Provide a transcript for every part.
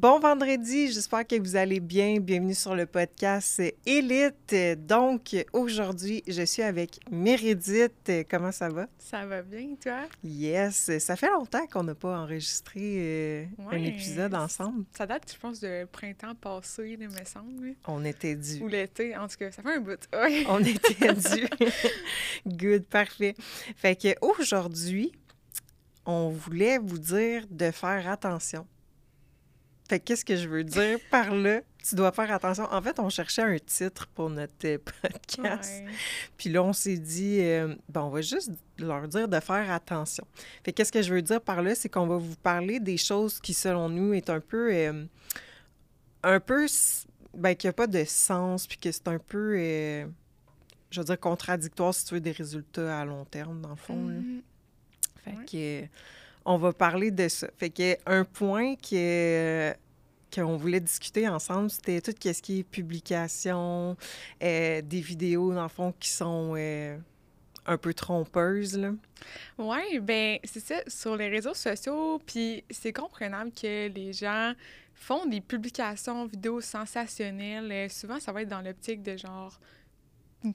Bon vendredi, j'espère que vous allez bien. Bienvenue sur le podcast Élite. Donc, aujourd'hui, je suis avec Mérédith. Comment ça va? Ça va bien, toi? Yes, ça fait longtemps qu'on n'a pas enregistré euh, un épisode ensemble. Ça date, je pense, de printemps passé, il me semble. On était dû. Ou l'été, en tout cas, ça fait un bout. On était dû. Good, parfait. Fait que aujourd'hui, on voulait vous dire de faire attention. Fait qu'est-ce que je veux dire par là? Tu dois faire attention. En fait, on cherchait un titre pour notre euh, podcast. Puis là, on s'est dit, euh, bon, on va juste leur dire de faire attention. Fait qu'est-ce que je veux dire par là? C'est qu'on va vous parler des choses qui, selon nous, est un peu. Euh, un peu. Ben, qui a pas de sens, puis que c'est un peu. je veux dire, contradictoire si tu veux des résultats à long terme, dans le fond. Mm-hmm. Fait que on va parler de ça. Fait que un point que qu'on voulait discuter ensemble, c'était tout ce qui est publication, euh, des vidéos, dans le fond, qui sont euh, un peu trompeuses. Oui, ben c'est ça, sur les réseaux sociaux, puis c'est comprenable que les gens font des publications vidéos sensationnelles. Euh, souvent, ça va être dans l'optique de genre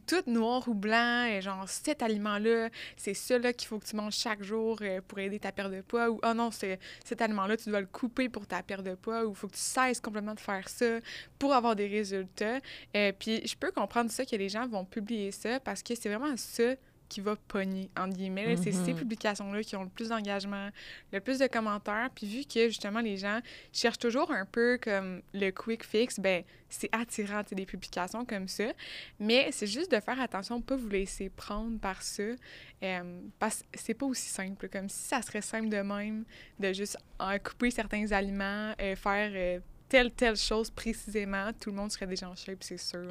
tout noir ou blanc, et genre cet aliment-là, c'est ça qu'il faut que tu manges chaque jour euh, pour aider ta perte de poids, ou oh non, cet aliment-là, tu dois le couper pour ta perte de poids, ou il faut que tu cesses complètement de faire ça pour avoir des résultats. et euh, puis je peux comprendre ça que les gens vont publier ça parce que c'est vraiment ça qui va pogner, entre guillemets. C'est ces mhm. publications-là qui ont le plus d'engagement, le plus de commentaires. Puis vu que, justement, les gens cherchent toujours un peu comme le quick fix, ben c'est attirant, des publications comme ça. Mais c'est juste de faire attention, pas vous laisser prendre par ça. Euh, parce que c'est pas aussi simple. Comme si ça serait simple de même, de juste couper certains aliments, euh, faire... Telle, telle chose précisément, tout le monde serait déjà en shape, c'est sûr.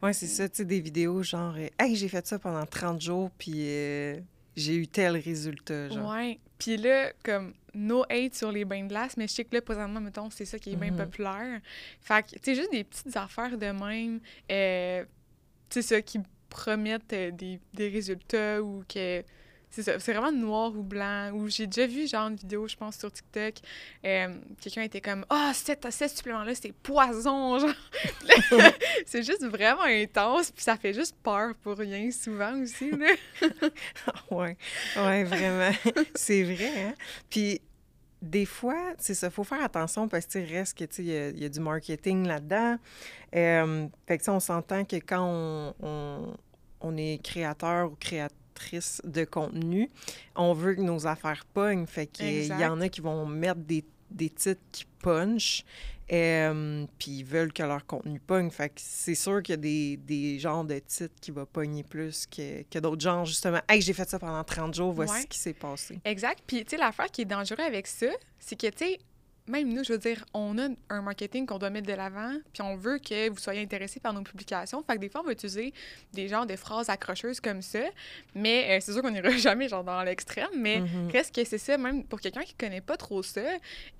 Oui, c'est ça, tu sais, des vidéos genre euh, Hey, j'ai fait ça pendant 30 jours, puis euh, j'ai eu tel résultat. Genre. Ouais. Puis là, comme no hate sur les bains de glace, mais je sais que là, présentement, mettons, c'est ça qui est bien mhm. populaire. Fait que, tu sais, juste des petites affaires de même, euh, tu sais, ça, qui promettent des, des résultats ou que c'est ça, c'est vraiment noir ou blanc. Ou j'ai déjà vu genre une vidéo, je pense, sur TikTok. Euh, quelqu'un était comme Ah, oh, ce supplément-là, c'est poison. Genre. c'est juste vraiment intense, puis ça fait juste peur pour rien souvent aussi. Là. ouais, ouais, vraiment. c'est vrai. Hein? Puis des fois, c'est ça, faut faire attention parce que reste que il y, y, a du marketing là-dedans. Euh, fait que on s'entend que quand on, on, on est créateur ou créateur de contenu, on veut que nos affaires pognent. Fait qu'il y en a qui vont mettre des, des titres qui punchent, euh, puis ils veulent que leur contenu pogne. Fait que c'est sûr qu'il y a des, des, genres de titres qui vont pogner plus que, que d'autres genres, justement. Hey, j'ai fait ça pendant 30 jours, voici ce qui s'est passé. Exact. Puis, tu sais, l'affaire qui est dangereuse avec ça, c'est que, tu sais, même nous, je veux dire, on a un marketing qu'on doit mettre de l'avant, puis on veut que vous soyez intéressés par nos publications. Fait que des fois, on va utiliser des genres de phrases accrocheuses comme ça, mais euh, c'est sûr qu'on n'ira jamais genre dans l'extrême, mais qu'est-ce mm-hmm. que c'est ça, même pour quelqu'un qui connaît pas trop ça,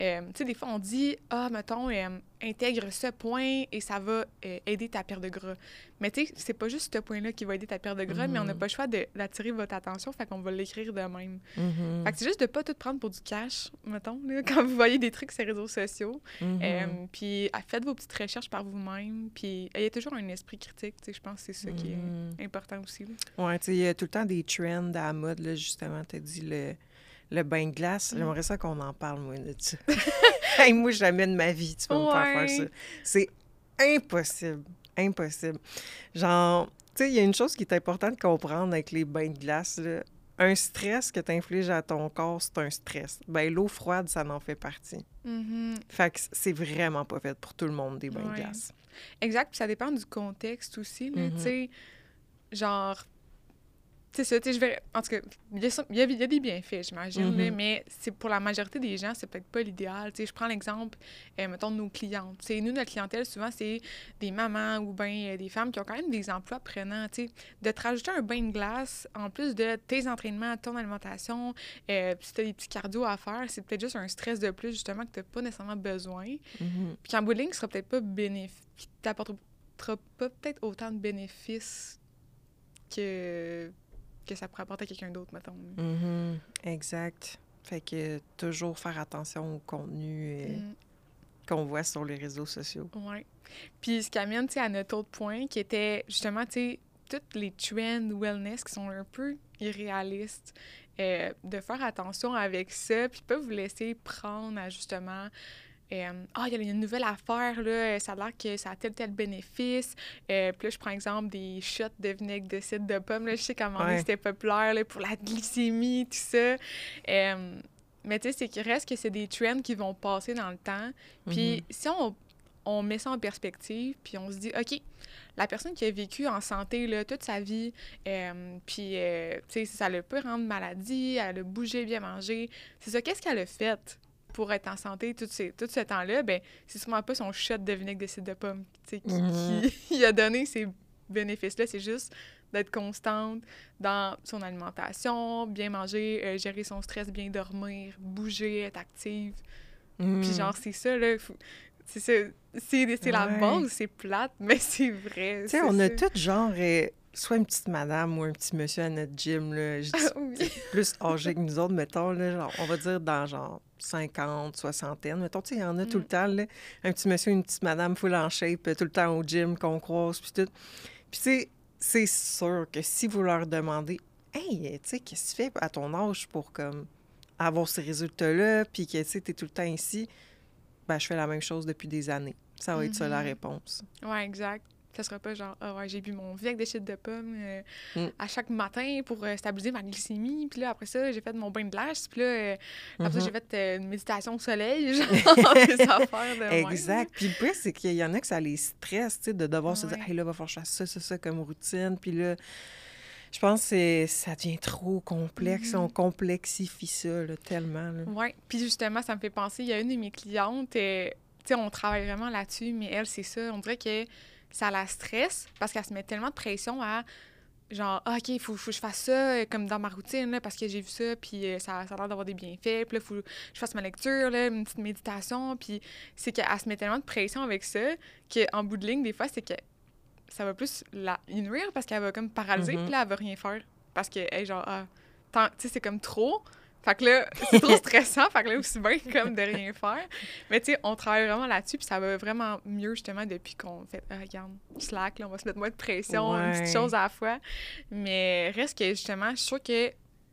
euh, tu sais, des fois, on dit, ah, mettons, euh, intègre ce point et ça va aider ta perte de gras. Mais tu sais, c'est pas juste ce point-là qui va aider ta perte de gras, mais on n'a mm-hmm. pas le choix d'attirer votre attention, fait qu'on va l'écrire de même. Mm-hmm. Fait que c'est juste de pas tout prendre pour du cash, mettons, quand vous voyez des trucs sur les réseaux sociaux. Mm-hmm. Euh, puis faites vos petites recherches par vous-même, puis ayez toujours un esprit critique, tu sais, je pense que c'est ça qui est important aussi. Ouais, tu sais, il y a tout le temps des trends à la mode, là, justement, tu as dit le le bain de glace, mm. j'aimerais ça qu'on en parle, moi, de ça. hey, moi, jamais de ma vie, tu vas me faire faire ça. C'est impossible impossible. Genre, tu sais, il y a une chose qui est importante de comprendre avec les bains de glace. Un stress que tu infliges à ton corps, c'est un stress. Ben, l'eau froide, ça en fait partie. Mm-hmm. Fait que c'est vraiment pas fait pour tout le monde, des bains de glace. Exact. Puis ça dépend du contexte aussi. Mm-hmm. Tu sais, genre, c'est ça, tu sais, je vais. En tout cas, il y, a, des bienfaits, j'imagine, mm-hmm. mais c'est pour la majorité des gens, c'est peut-être pas l'idéal. Tu sais, je prends l'exemple, euh, mettons, de nos clientes. Tu sais, nous, notre clientèle, souvent, c'est des mamans ou bien euh, des femmes qui ont quand même des emplois prenants. Tu sais, de te rajouter un bain de glace, en plus de tes entraînements, ton alimentation, euh, si tu as des petits cardio à faire, c'est peut-être juste un stress de plus, justement, que tu n'as pas nécessairement besoin. Mm-hmm. Puis qu'en bout de ligne, sera peut-être pas bénéfique, t'apportera pas peut-être autant de bénéfices que que ça pourrait apporter à quelqu'un d'autre, mettons. Mm-hmm. Exact. Fait que toujours faire attention au contenu. Et... Mm. qu'on voit sur les réseaux sociaux. Oui. Puis ce qui amène, à notre autre point, qui était justement, tu sais, toutes les trends wellness qui sont un peu irréalistes, euh, de faire attention avec ça, puis pas vous laisser prendre à justement euh, ah, il y a une nouvelle affaire, là, ça a l'air que ça a tel tel bénéfice. Euh, puis là, je prends exemple des shots de vinaigre de cidre de pomme. Là, je sais comment c'était populaire là, pour la glycémie, tout ça. Euh, mais tu sais, c'est qu'il reste que c'est des trends qui vont passer dans le temps. Puis mm-hmm. si on, on, met ça en perspective, puis on se dit, OK, la personne qui a vécu en santé là, toute sa vie, puis tu sais, ça le peut rendre maladie, elle a bougé, bien mangé, c'est ça, qu'est-ce qu'elle a fait? Pour être en santé tout, ces, tout ce temps-là, ben c'est sûrement pas son shot de vinaigre de cidre de pomme qui, mm-hmm. qui, a donné ces bénéfices-là. C'est juste d'être constante dans son alimentation, bien manger, euh, gérer son stress, bien dormir, bouger, être active. Puis mm. genre, c'est ça, là. C'est ça. C'est la base, c'est plate, mais c'est vrai. Tu sais, on a tout genre... Euh, soit une petite madame ou un petit monsieur à notre gym, là, plus âgé que nous autres, mettons, là, genre, on va dire dans genre 50, soixantaine. Mettons, tu sais, il y en a tout le mm. temps, là, un petit monsieur, une petite madame full en shape, tout le temps au gym qu'on croise, puis tout. Puis, tu sais, c'est sûr que si vous leur demandez, hey, tu sais, qu'est-ce que tu fais à ton âge pour, comme, avoir ces résultats-là, puis que, tu sais, es tout le temps ici, ben, je fais la même chose depuis des années. Ça va être ça la mm-hmm. réponse. Oui, exact. Ça sera pas genre, ah ouais, j'ai bu mon vieille de de pommes euh, mm. à chaque matin pour euh, stabiliser ma glycémie. Puis là, après ça, j'ai fait mon bain de glace. Puis là, euh, après ça, mm-hmm. j'ai fait une méditation au soleil, genre, des affaires de Exact. Puis le pire, c'est qu'il y en a que ça les stresse, tu sais, de devoir se dire, hey, là, va falloir faire ça, ça, ça comme routine. Puis là, je pense que ça devient trop complexe. On mm-hmm. complexifie ça là, tellement. Oui. Puis justement, ça me fait penser, il y a une de mes clientes, tu sais, on travaille vraiment là-dessus, mais elle, c'est ça. On dirait que ça la stresse parce qu'elle se met tellement de pression à genre, ah, OK, il faut, que je fasse ça euh, comme dans ma routine là, parce que j'ai vu ça, puis euh, ça, ça a l'air d'avoir des bienfaits. Puis là, il faut que je fasse ma lecture, là, une petite méditation. Puis c'est qu'elle se met tellement de pression avec ça qu'en bout de ligne, des fois, c'est que ça va plus la nuire parce qu'elle va comme paralyser, mm-hmm. puis là, elle va rien faire. Parce que, hey, genre, ah, tu sais, c'est comme trop. Fait que là, c'est trop stressant. fait que là, aussi bien comme de rien faire. Mais tu sais, on travaille vraiment là-dessus, puis ça va vraiment mieux, justement, depuis qu'on fait, ah, regarde, slack, là, on va se mettre moins de pression, une petite chose à la fois. Mais reste que, justement, je suis sûre que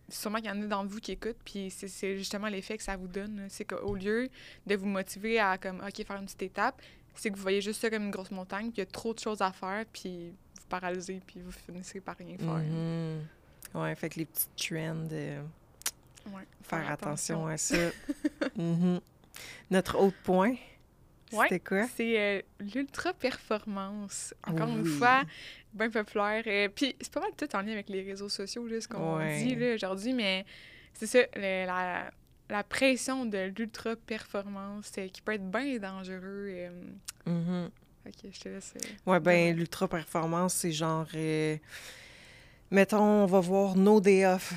sûrement qu'il y en a dans vous qui écoutent, puis c'est justement l'effet que ça vous donne. C'est qu'au lieu de vous motiver à, comme, OK, faire une petite étape, c'est que vous voyez juste ça comme une grosse montagne, puis il y a trop de choses à faire, puis vous paralysez, puis vous finissez par rien faire. Mm Ouais, fait que les petites trends. Euh, faire, attention. à ça. Mhm. Notre autre point, c'était quoi? C'est euh, l'ultra-performance. Encore une fois, bien populaire. Euh, puis c'est pas mal tout en lien avec les réseaux sociaux, là, ce qu'on dit aujourd'hui, mais c'est ça, la, la, pression de l'ultra-performance euh, qui peut être bien dangereux. Mhm. OK, je te laisse. ouais, ben l'ultra-performance, c'est genre... mettons, on va voir No Day Off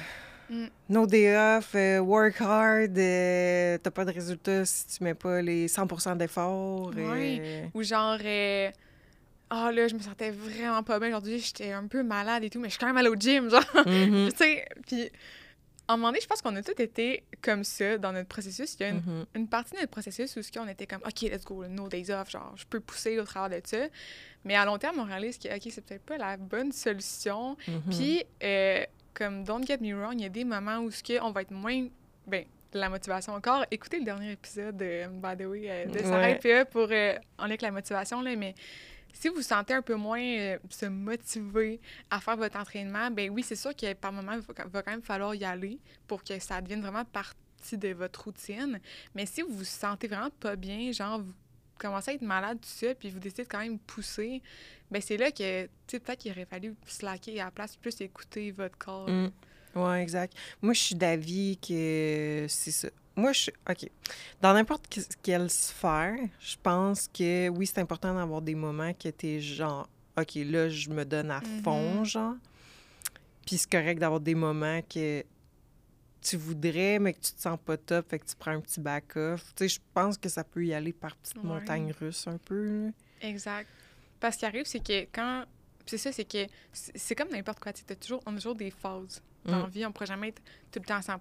Mm. No day off, euh, work hard, euh, t'as pas de résultats si tu mets pas les 100% d'efforts. Oui. Ou genre, euh, ah là, je me sentais vraiment pas bien aujourd'hui, j'étais un peu malade et tout, mais je suis quand même allée au gym, genre. Mm-hmm. tu sais, puis à un moment donné, je pense qu'on a tous été comme ça dans notre processus. Il y a une, mm-hmm. partie de notre processus où on était comme, OK, let's go, no days off, genre, je peux pousser au travers de ça. Mais à long terme, on réalise que, OK, c'est peut-être pas la bonne solution. Mm-hmm. Puis, comme Don't Get Me Wrong, il y a des moments où ce on va être moins. Ben, la motivation encore. Écoutez le dernier épisode de, by the way, euh, de Sarah PA pour euh, en avec la motivation, là, mais si vous sentez un peu moins euh, se motiver à faire votre entraînement, ben oui, c'est sûr que par moment, il va quand même falloir y aller pour que ça devienne vraiment partie de votre routine. Mais si vous vous sentez vraiment pas bien, genre, vous commencez à être malade, tout ça, puis vous décidez de quand même pousser, ben c'est là que, tu sais, peut-être qu'il aurait fallu slacker à la place, plus écouter votre corps. Mm. Oui, exact. Moi, je suis d'avis que c'est ça. Moi, je OK. Dans n'importe quelle sphère, je pense que oui, c'est important d'avoir des moments que tu es genre, OK, là, je me donne à fond, mm-hmm. genre. Puis c'est correct d'avoir des moments que tu voudrais, mais que tu te sens pas top, fait que tu prends un petit back-off. Tu sais, je pense que ça peut y aller par petites montagnes russes un peu. Exact. Parce qu'il arrive, c'est que quand. C'est ça, c'est que c'est comme n'importe quoi. Tu toujours, on a toujours des phases dans Mm. vie, on pourra jamais être tout le temps à 100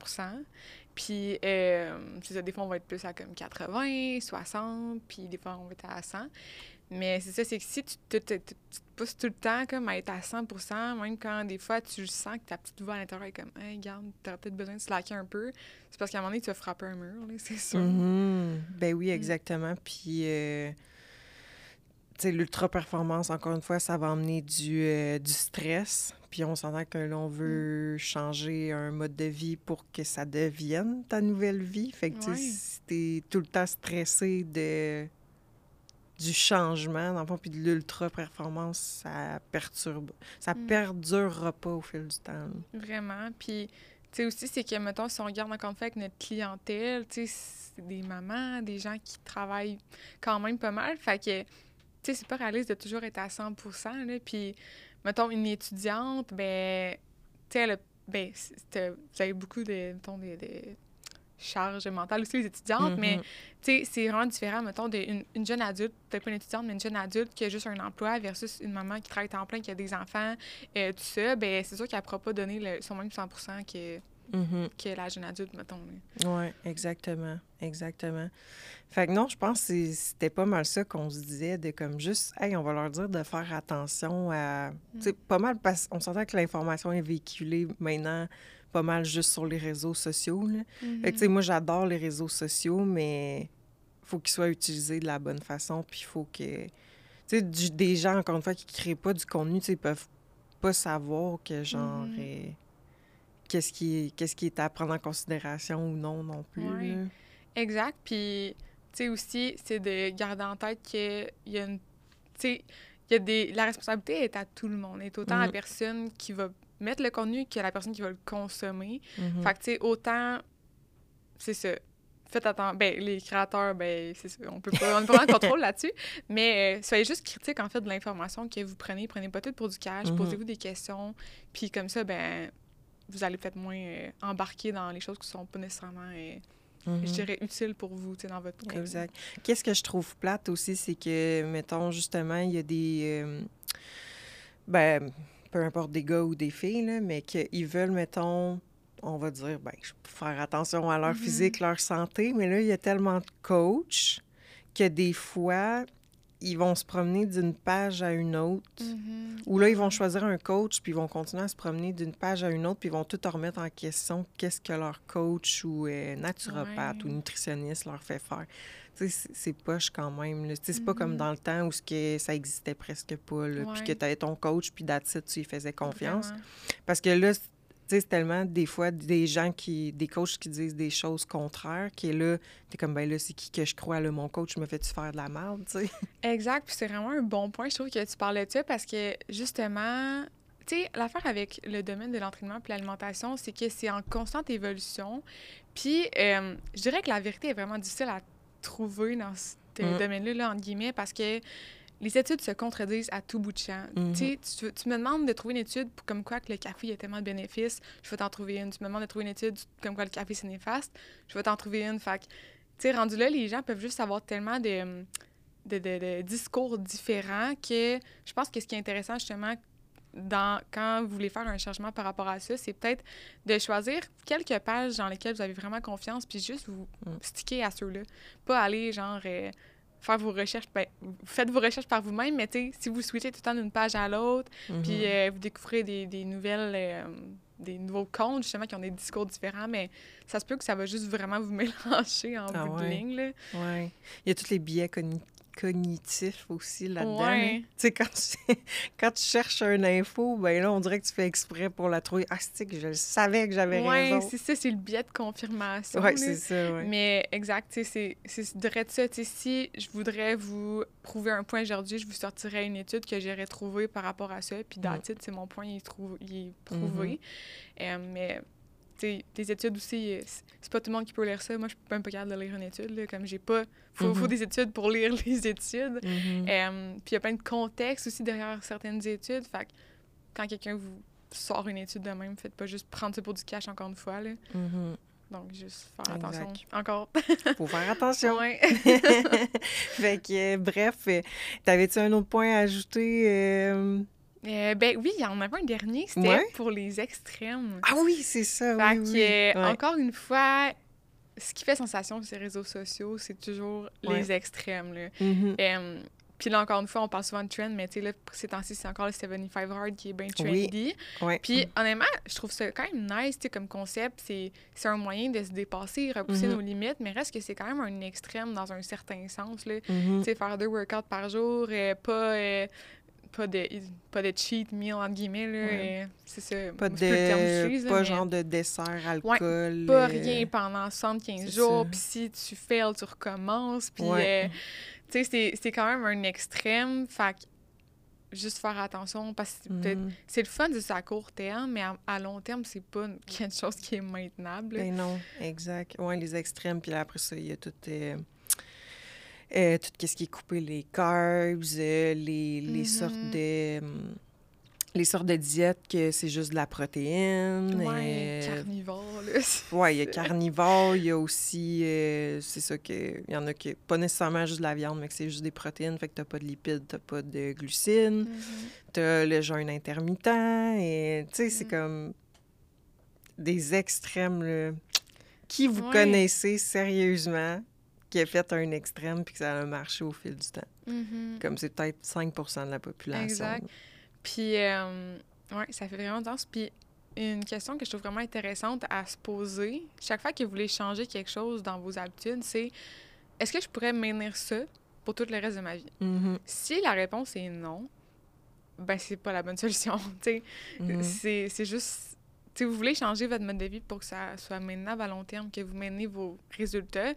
Puis, euh, c'est ça, des fois, on va être plus à comme 80, 60, puis des fois, on va être à 100. Mais c'est ça, c'est que si tu te, te- te- tu te pousses tout le temps comme à être à 100% même quand des fois tu sens que ta petite voix à l'intérieur est comme, hey, regarde, t'aurais peut-être besoin de slacker un peu, c'est parce qu'à un moment donné, tu vas frapper un mur, là, c'est sûr. Mhm. Ben Mm. oui, exactement. Puis, euh, tu sais, l'ultra-performance, encore une fois, ça va emmener du, euh, du stress. Puis on s'entend que là, on Mm. veut changer un mode de vie pour que ça devienne ta nouvelle vie. Fait que, tu sais, Ouais. si t'es tout le temps stressé de du changement, dans le fond, puis de l'ultra-performance, ça perturbe. Ça Mm. perdurera pas au fil du temps. là. Vraiment. Puis, tu sais, aussi, c'est que, mettons, si on regarde encore une fois avec notre clientèle, tu sais, c'est des mamans, des gens qui travaillent quand même pas mal. Fait que, tu sais, c'est pas réaliste de toujours être à 100 là. Puis, mettons, une étudiante, ben, tu sais, elle a- ben, vous avez beaucoup de, mettons, de, de charges mentales aussi, les étudiantes, mais Mhm. tu sais, c'est vraiment différent, mettons, d'une une jeune adulte, peut-être pas une étudiante, mais une jeune adulte qui a juste un emploi versus une maman qui travaille temps plein, qui a des enfants, euh, tout ça, ben c'est sûr qu'elle ne pourra pas donner le, son même 100 que, Mhm. que la jeune adulte, mettons. Oui, exactement. Exactement. Fait que non, je pense que c'était pas mal ça qu'on se disait, de comme juste, hey, on va leur dire de faire attention à. Tu sais, pas mal, parce qu'on s'entend que l'information est véhiculée maintenant pas mal juste sur les réseaux sociaux. Là. Fait que, tu sais, moi, j'adore les réseaux sociaux, mais faut qu'ils soient utilisés de la bonne façon, puis il faut que. Tu sais, des gens, encore une fois, qui créent pas du contenu, ils peuvent pas savoir que, genre. Mhm. euh, Qu'est-ce qui, est, qu'est-ce qui est à prendre en considération ou non non plus. Exact. Puis, tu sais, aussi, c'est de garder en tête qu'il y a une. Tu sais, il y a des. La responsabilité est à tout le monde. Est autant à la Mhm. personne qui va mettre le contenu que la personne qui va le consommer. Mhm. Fait que, tu sais, autant. C'est ça. Faites attention. Ben, les créateurs, ben, c'est ça. On peut pas. On pas de contrôle là-dessus. Mais euh, soyez juste critique, en fait, de l'information que vous prenez. Prenez pas tout pour du cash. Mhm. Posez-vous des questions. Puis, comme ça, ben, vous allez peut-être moins euh, embarquer dans les choses qui sont pas nécessairement. euh, Mhm. je dirais, utile pour vous, tu sais, dans votre coin. Exact. Qu'est-ce que je trouve plate aussi, c'est que, mettons, justement, il y a des. euh, ben, peu importe des gars ou des filles, là, mais qu'ils veulent, mettons, on va dire, ben, je peux faire attention à leur Mhm. physique, leur santé, mais là, il y a tellement de coachs que des fois, ils vont se promener d'une page à une autre. Mhm. Ou là, ils vont choisir un coach, puis ils vont continuer à se promener d'une page à une autre, puis ils vont tout remettre en question qu'est-ce que leur coach ou euh, naturopathe Ouais. ou nutritionniste leur fait faire. Tu sais, c'est- poche quand même. Tu sais, C'est pas comme Mhm. dans le temps où que ça existait presque pas, là, puis que tu avais ton coach, puis it, tu lui faisais confiance. Vraiment. Parce que là, c'est tellement des fois des gens qui, des coachs qui disent des choses contraires, qui est là, t'es comme, ben là, c'est qui que je crois, là, mon coach me fait-tu faire de la merde, tu sais? Exact, puis c'est vraiment un bon point, je trouve, que tu parlais de ça, parce que, justement, tu sais, l'affaire avec le domaine de l'entraînement puis l'alimentation, c'est que c'est en constante évolution. Puis, euh, je dirais que la vérité est vraiment difficile à trouver dans ce Mm. domaine-là, là, entre guillemets, parce que les études se contredisent à tout bout de champ. Mhm. Tu sais, tu, tu me demandes de trouver une étude pour- comme quoi que le café il y a tellement de bénéfices, je vais t'en trouver une. Tu me demandes de trouver une étude comme quoi le café c'est néfaste, je vais t'en trouver une. Fait que, tu sais, rendu là, les gens peuvent juste avoir tellement de, de, de- de discours différents que je pense que ce qui est intéressant justement dans, quand vous voulez faire un changement par rapport à ça, c'est peut-être de choisir quelques pages dans lesquelles vous avez vraiment confiance, puis juste vous Mm. sticker à ceux-là. Pas aller, genre, euh, faire vos recherches. Ben, vous faites vos recherches par vous-même, mais si vous switchez tout le temps d'une page à l'autre, Mhm. puis euh, vous découvrez des, des nouvelles... euh, des nouveaux comptes, justement, qui ont des discours différents, mais ça se peut que ça va juste vraiment vous mélanger en Ah bout de ouais. ligne, là. Ouais. Il y a tous les biais cogni- cognitifs aussi là-dedans. Ouais. hein. Tu sais, quand tu, quand tu cherches une info, ben là, on dirait que tu fais exprès pour la trouver. Ah, c'est que je le savais que j'avais Ouais, raison? c'est ça, c'est le biais de confirmation. Là. c'est ça, ouais. Mais exact, tu sais, c'est de ça. Tu sais, si je voudrais vous prouver un point aujourd'hui, je vous sortirais une étude que j'aurais trouvée par rapport à ça. Puis dans Mm. le titre, c'est mon point, il est, il est prouvé. Euh, mais des études aussi, euh, c'est pas tout le monde qui peut lire ça. Moi, je suis même pas capable de lire une étude. Là, comme j'ai pas. Faut, faut Mhm. des études pour lire les études. Mhm. Euh, puis il y a plein de contexte aussi derrière certaines études. Fait que quand quelqu'un vous sort une étude de même, faites pas juste prendre ça pour du cash encore une fois. Là. Mhm. Donc, juste faire Exact. attention. Encore. Faut faire attention. Fait que, euh, bref, euh, t'avais-tu un autre point à ajouter euh, Euh, ben oui, il y en avait un dernier, c'était Ouais. pour les extrêmes. Ah oui, c'est ça, Fait oui, que, oui. euh, Ouais. encore une fois, ce qui fait sensation sur les réseaux sociaux, c'est toujours Ouais. les extrêmes. Là. Mhm. Euh, puis là, encore une fois, on parle souvent de trend, mais tu sais, là, ces temps-ci, c'est encore le 75 Hard qui est bien trendy. Puis honnêtement, je trouve ça quand même nice, tu sais, comme concept. C'est un moyen de se dépasser, repousser Mhm. nos limites, mais reste que c'est quand même un extrême dans un certain sens, là. Mhm. Tu sais, faire deux workouts par jour, euh, pas... euh, pas de, pas de cheat meal, entre guillemets. Ouais. c'est ça. Pas terme de, là, pas mais- genre de dessert, alcool. pas euh, rien pendant 75 c'est jours, puis si tu fails, tu recommences, puis Ouais. euh, tu sais, c'est- c'est quand même un extrême, fait que juste faire attention, parce que mhm. c'est le fun de ça à court terme, mais à, à long terme, c'est pas quelque chose qui est maintenable. Ben non, exact. Ouais, les extrêmes, puis après ça, il y a tout, euh, euh, tout ce qui est coupé, les carbs, euh, les, les sortes de... hum, les sortes de diètes que c'est juste de la protéine. ouais, euh, carnivore, là. Ouais, il y a carnivore, il y a aussi, euh, c'est ça que, il y en a qui, pas nécessairement juste de la viande, mais que c'est juste des protéines, fait que t'as pas de lipides, t'as pas de glucides, Mhm. t'as le jeûne intermittent, et tu sais, c'est Mm. comme des extrêmes, là. Qui vous Ouais. connaissez sérieusement qui a fait un extrême puis que ça a marché au fil du temps? Mhm. Comme c'est peut-être 5 de la population. Exact. Puis, euh, ouais, ça fait vraiment sens. Puis, une question que je trouve vraiment intéressante à se poser, chaque fois que vous voulez changer quelque chose dans vos habitudes, c'est est-ce que je pourrais maintenir ça pour tout le reste de ma vie? Mhm, Si la réponse est non, ben, c'est pas la bonne solution. sais. mhm. C'est juste. Sais, vous voulez changer votre mode de vie pour que ça soit maintenable à long terme, que vous menez vos résultats.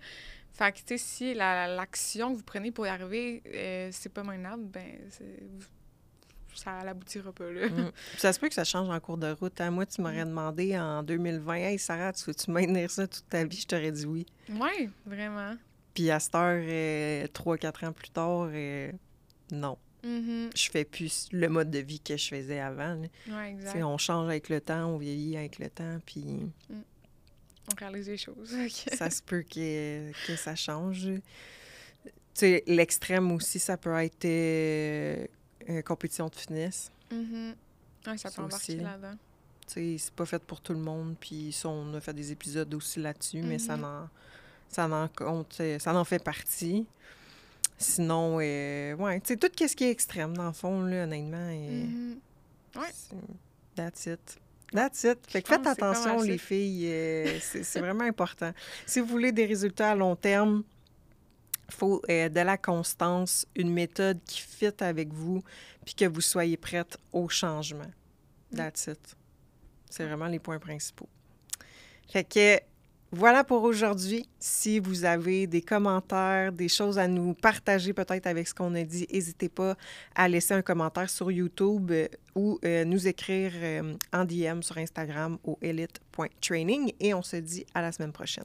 Fait que, tu sais, si la- l'action que vous prenez pour y arriver, euh, c'est pas maintenable, ben, ça n'aboutira pas, là. Mm. Puis Ça se peut que ça change en cours de route. hein. Moi, tu m'aurais demandé en 2020, Hey Sarah, tu veux-tu maintenir ça toute ta vie? Je t'aurais dit oui. Ouais, vraiment. Puis à cette heure, 3-4 ans plus tard, euh, non. Mhm. Je fais plus le mode de vie que je faisais avant. Ouais, exact. On change avec le temps, on vieillit avec le temps, puis On réalise des choses. ça se peut que, que ça change. Tu sais, l'extrême aussi, ça peut être euh, une compétition de fitness. Mhm. Ouais, ça peut embarquer là-dedans. Tu sais, c'est pas fait pour tout le monde. Puis ça, on a fait des épisodes aussi là-dessus, mais ça Mhm. en, ça en compte, ça en fait partie. Sinon, euh, ouais, tu sais, tout ce qui est extrême, dans le fond, là, honnêtement, euh, Mhm. Ouais. c'est- that's it. That's it. Fait que faites attention, les filles, euh, c'est vraiment important. Si vous voulez des résultats à long terme, il faut euh, de la constance, une méthode qui fit avec vous, puis que vous soyez prête au changement. Mm. That's it. C'est vraiment les points principaux. Fait que voilà pour aujourd'hui. Si vous avez des commentaires, des choses à nous partager peut-être avec ce qu'on a dit, n'hésitez pas à laisser un commentaire sur YouTube euh, ou euh, nous écrire euh, en DM sur Instagram au elite.training et on se dit à la semaine prochaine.